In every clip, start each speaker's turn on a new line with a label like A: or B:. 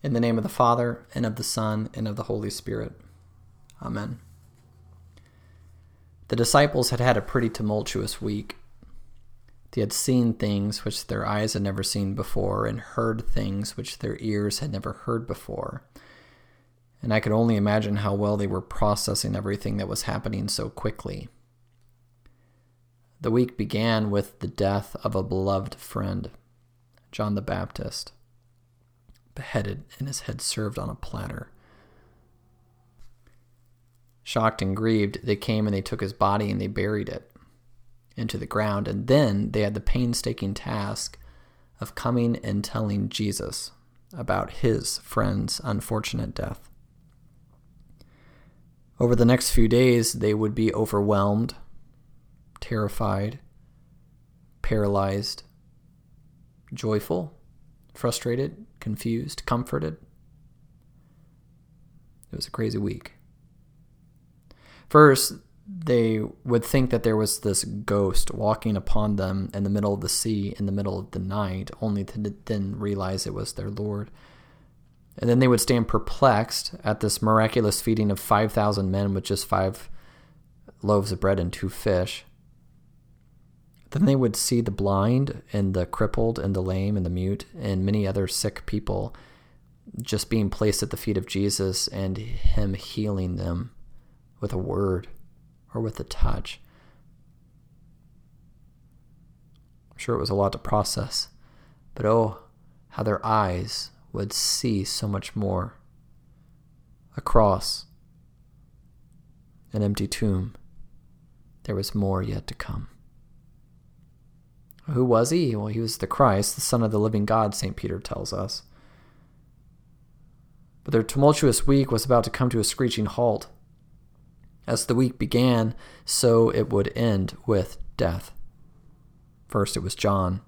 A: In the name of the Father, and of the Son, and of the Holy Spirit. Amen. The disciples had had a pretty tumultuous week. They had seen things which their eyes had never seen before, and heard things which their ears had never heard before. And I could only imagine how well they were processing everything that was happening so quickly. The week began with the death of a beloved friend, John the Baptist beheaded and his head served on a platter. Shocked and grieved, they came and they took his body and they buried it into the ground. And then they had the painstaking task of coming and telling Jesus about his friend's unfortunate death. Over the next few days, they would be overwhelmed, terrified, paralyzed, joyful, frustrated, confused, comforted. It was a crazy week. First, they would think that there was this ghost walking upon them in the middle of the sea in the middle of the night, only to then realize it was their Lord. And then they would stand perplexed at this miraculous feeding of 5,000 men with just five loaves of bread and two fish. Then they would see the blind and the crippled and the lame and the mute and many other sick people just being placed at the feet of Jesus and Him healing them with a word or with a touch. I'm sure it was a lot to process, but oh, how their eyes would see so much more. A cross, an empty tomb, there was more yet to come. Who was he? Well, he was the Christ, the Son of the living God, St. Peter tells us. But their tumultuous week was about to come to a screeching halt. As the week began, so it would end with death. First, it was John.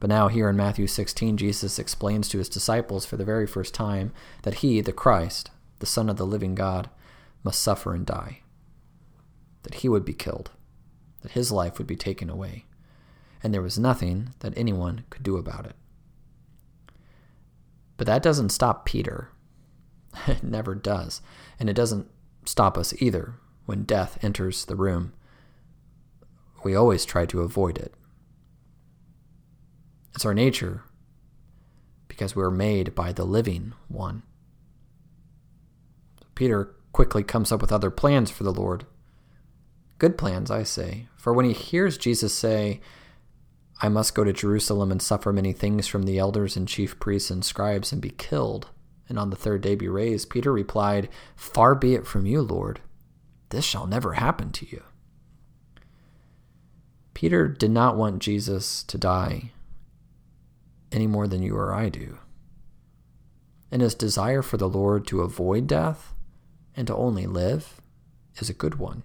A: But now, here in Matthew 16, Jesus explains to his disciples for the very first time that he, the Christ, the Son of the living God, must suffer and die. That he would be killed. That his life would be taken away and there was nothing that anyone could do about it. But that doesn't stop Peter. It never does. And it doesn't stop us either when death enters the room. We always try to avoid it. It's our nature because we are made by the living one. Peter quickly comes up with other plans for the Lord. Good plans, I say. For when he hears Jesus say, I must go to Jerusalem and suffer many things from the elders and chief priests and scribes and be killed, and on the third day be raised. Peter replied, Far be it from you, Lord. This shall never happen to you. Peter did not want Jesus to die any more than you or I do. And his desire for the Lord to avoid death and to only live is a good one.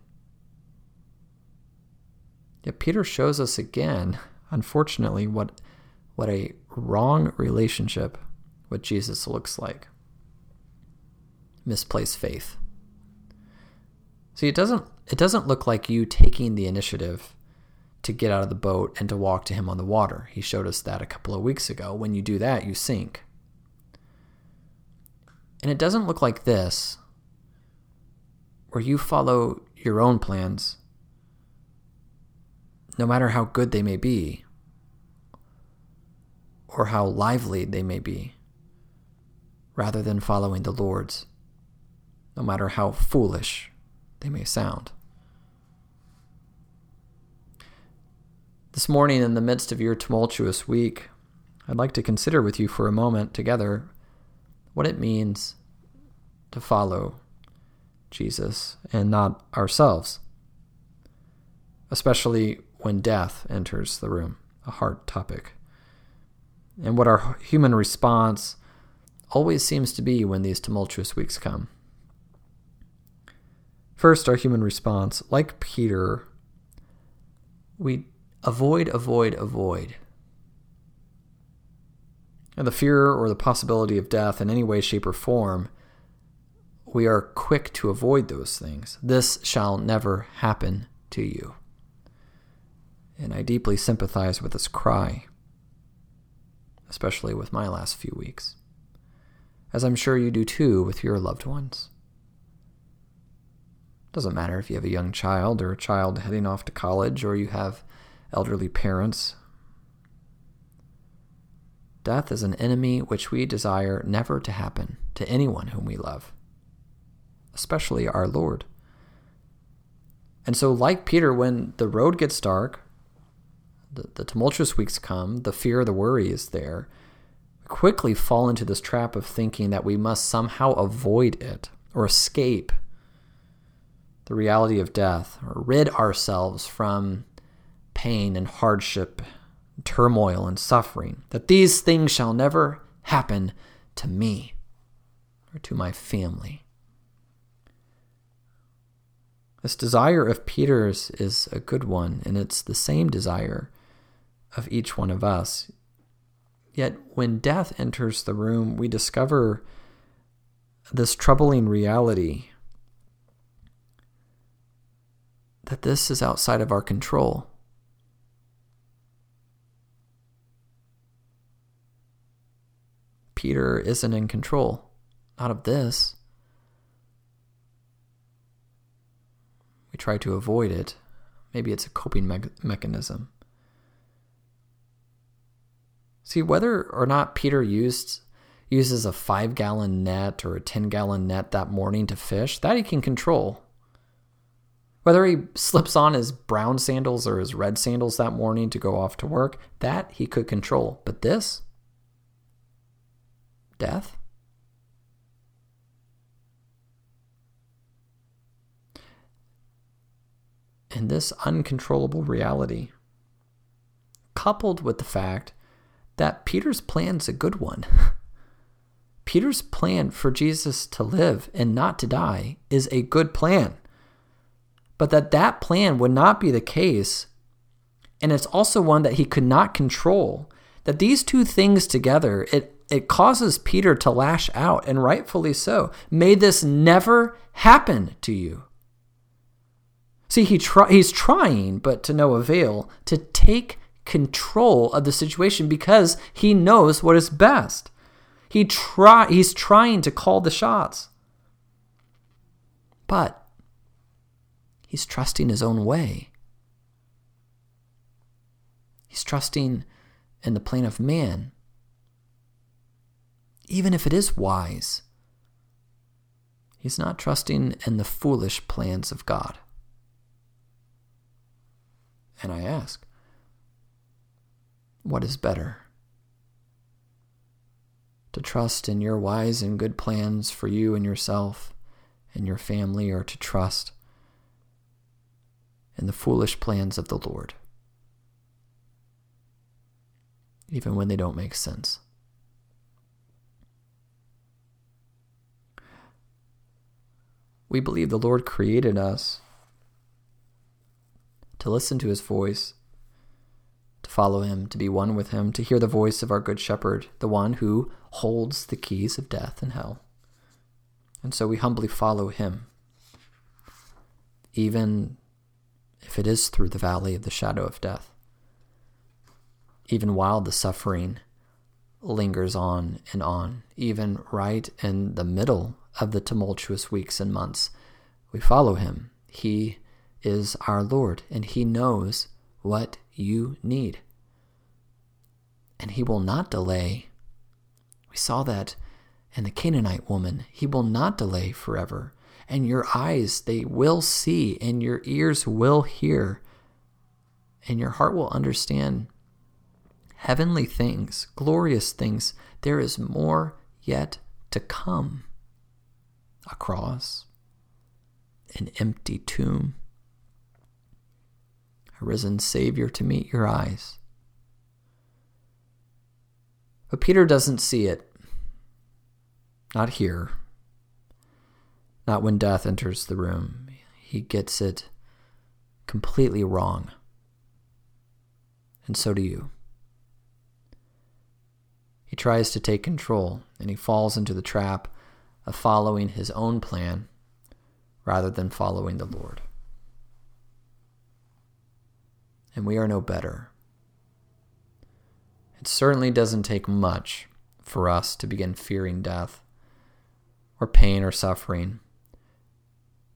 A: Yet Peter shows us again unfortunately, what what a wrong relationship with Jesus looks like. Misplaced faith. See, it doesn't it doesn't look like you taking the initiative to get out of the boat and to walk to him on the water. He showed us that a couple of weeks ago. When you do that, you sink. And it doesn't look like this, where you follow your own plans no matter how good they may be, or how lively they may be, rather than following the Lord's, no matter how foolish they may sound. This morning, in the midst of your tumultuous week, I'd like to consider with you for a moment together what it means to follow Jesus and not ourselves, especially when death enters the room, a hard topic, and what our human response always seems to be when these tumultuous weeks come. First, our human response, like Peter, we avoid, avoid, avoid. And the fear or the possibility of death in any way, shape, or form, we are quick to avoid those things. This shall never happen to you and I deeply sympathize with this cry, especially with my last few weeks. as I'm sure you do too with your loved ones. Doesn't matter if you have a young child or a child heading off to college or you have elderly parents. Death is an enemy which we desire never to happen to anyone whom we love, especially our Lord. And so, like Peter, when the road gets dark, the, the tumultuous weeks come, the fear, the worry is there, we quickly fall into this trap of thinking that we must somehow avoid it or escape the reality of death or rid ourselves from pain and hardship, turmoil and suffering, that these things shall never happen to me or to my family. This desire of Peter's is a good one, and it's the same desire of each one of us. Yet when death enters the room, we discover this troubling reality that this is outside of our control. Peter isn't in control, not of this. We try to avoid it. Maybe it's a coping me- mechanism. See, whether or not Peter used uses a five gallon net or a 10 gallon net that morning to fish, that he can control. Whether he slips on his brown sandals or his red sandals that morning to go off to work, that he could control. But this? Death? And this uncontrollable reality, coupled with the fact that Peter's plan's a good one. Peter's plan for Jesus to live and not to die is a good plan. But that that plan would not be the case, and it's also one that he could not control. That these two things together, it it causes Peter to lash out, and rightfully so. May this never happen to you. See, he try, he's trying, but to no avail, to take control of the situation because he knows what is best. He try, he's trying to call the shots. But he's trusting his own way. He's trusting in the plan of man. Even if it is wise, he's not trusting in the foolish plans of God. And I ask, what is better? To trust in your wise and good plans for you and yourself and your family, or to trust in the foolish plans of the Lord, even when they don't make sense. We believe the Lord created us to listen to his voice, to follow him, to be one with him, to hear the voice of our good shepherd, the one who holds the keys of death and hell. And so we humbly follow him, even if it is through the valley of the shadow of death, even while the suffering lingers on and on, even right in the middle of the tumultuous weeks and months. We follow him. He is our Lord, and He knows what you need. And He will not delay. We saw that in the Canaanite woman. He will not delay forever. And your eyes, they will see, and your ears will hear, and your heart will understand heavenly things, glorious things. There is more yet to come. A cross, an empty tomb, risen Savior to meet your eyes. But Peter doesn't see it. Not here. Not when death enters the room. He gets it completely wrong. And so do you. He tries to take control, and he falls into the trap of following his own plan rather than following the Lord and we are no better. It certainly doesn't take much for us to begin fearing death or pain or suffering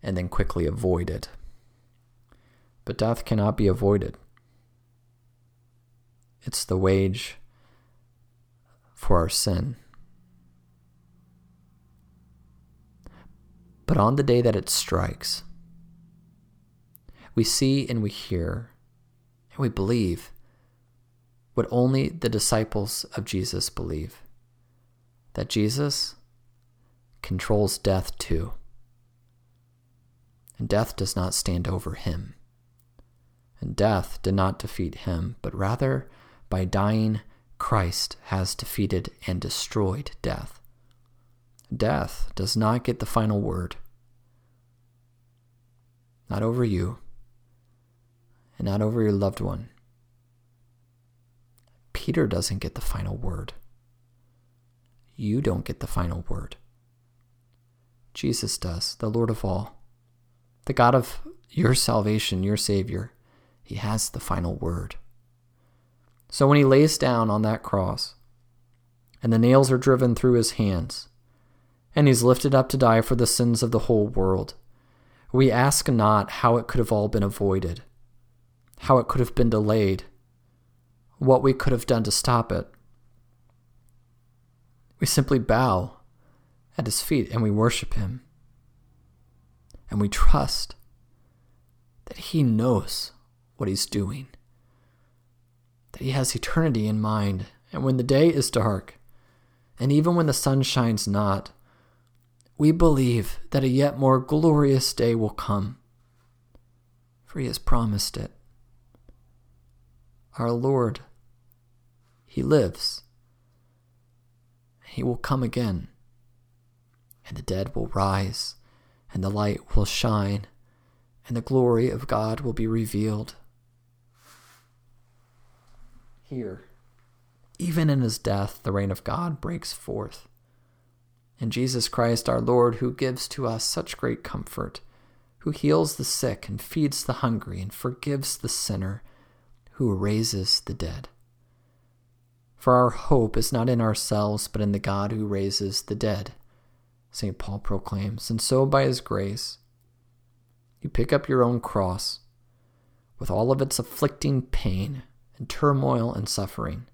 A: and then quickly avoid it. But death cannot be avoided. It's the wage for our sin. But on the day that it strikes, we see and we hear and we believe what only the disciples of Jesus believe that Jesus controls death too. And death does not stand over him. And death did not defeat him, but rather by dying, Christ has defeated and destroyed death. Death does not get the final word. Not over you, and not over your loved one. Peter doesn't get the final word. You don't get the final word. Jesus does, the Lord of all, the God of your salvation, your Savior. He has the final word. So when he lays down on that cross, and the nails are driven through his hands, and he's lifted up to die for the sins of the whole world, we ask not how it could have all been avoided how it could have been delayed, what we could have done to stop it. We simply bow at his feet and we worship him. And we trust that he knows what he's doing, that he has eternity in mind. And when the day is dark, and even when the sun shines not, we believe that a yet more glorious day will come, for he has promised it our Lord. He lives. He will come again, and the dead will rise, and the light will shine, and the glory of God will be revealed. Here, even in his death, the reign of God breaks forth. And Jesus Christ, our Lord, who gives to us such great comfort, who heals the sick and feeds the hungry and forgives the sinner who raises the dead. For our hope is not in ourselves, but in the God who raises the dead, St. Paul proclaims. And so, by his grace, you pick up your own cross with all of its afflicting pain and turmoil and suffering.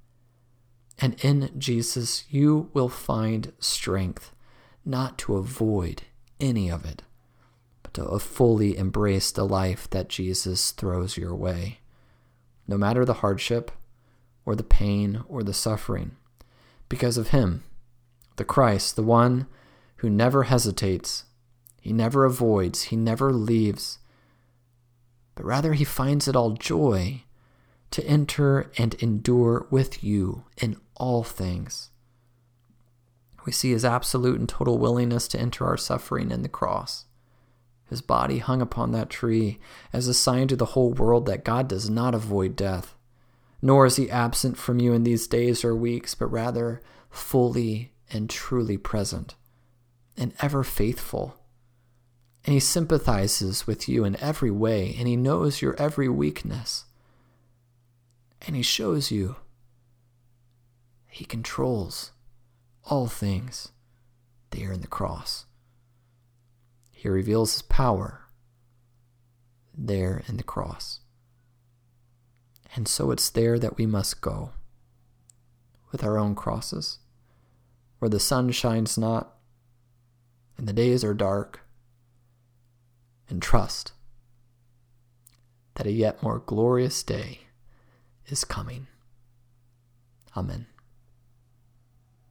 A: And in Jesus, you will find strength not to avoid any of it, but to fully embrace the life that Jesus throws your way no matter the hardship or the pain or the suffering, because of Him, the Christ, the one who never hesitates, He never avoids, He never leaves, but rather He finds it all joy to enter and endure with you in all things. We see His absolute and total willingness to enter our suffering in the cross his body hung upon that tree as a sign to the whole world that God does not avoid death, nor is he absent from you in these days or weeks, but rather fully and truly present and ever faithful. And he sympathizes with you in every way, and he knows your every weakness. And he shows you he controls all things there in the cross. He reveals his power there in the cross. And so it's there that we must go with our own crosses, where the sun shines not and the days are dark, and trust that a yet more glorious day is coming. Amen.